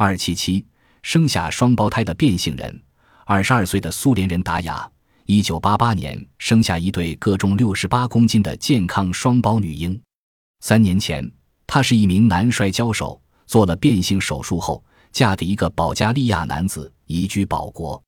二七七生下双胞胎的变性人，二十二岁的苏联人达雅，一九八八年生下一对各重六十八公斤的健康双胞女婴。三年前，他是一名男摔跤手，做了变性手术后，嫁给一个保加利亚男子，移居保国。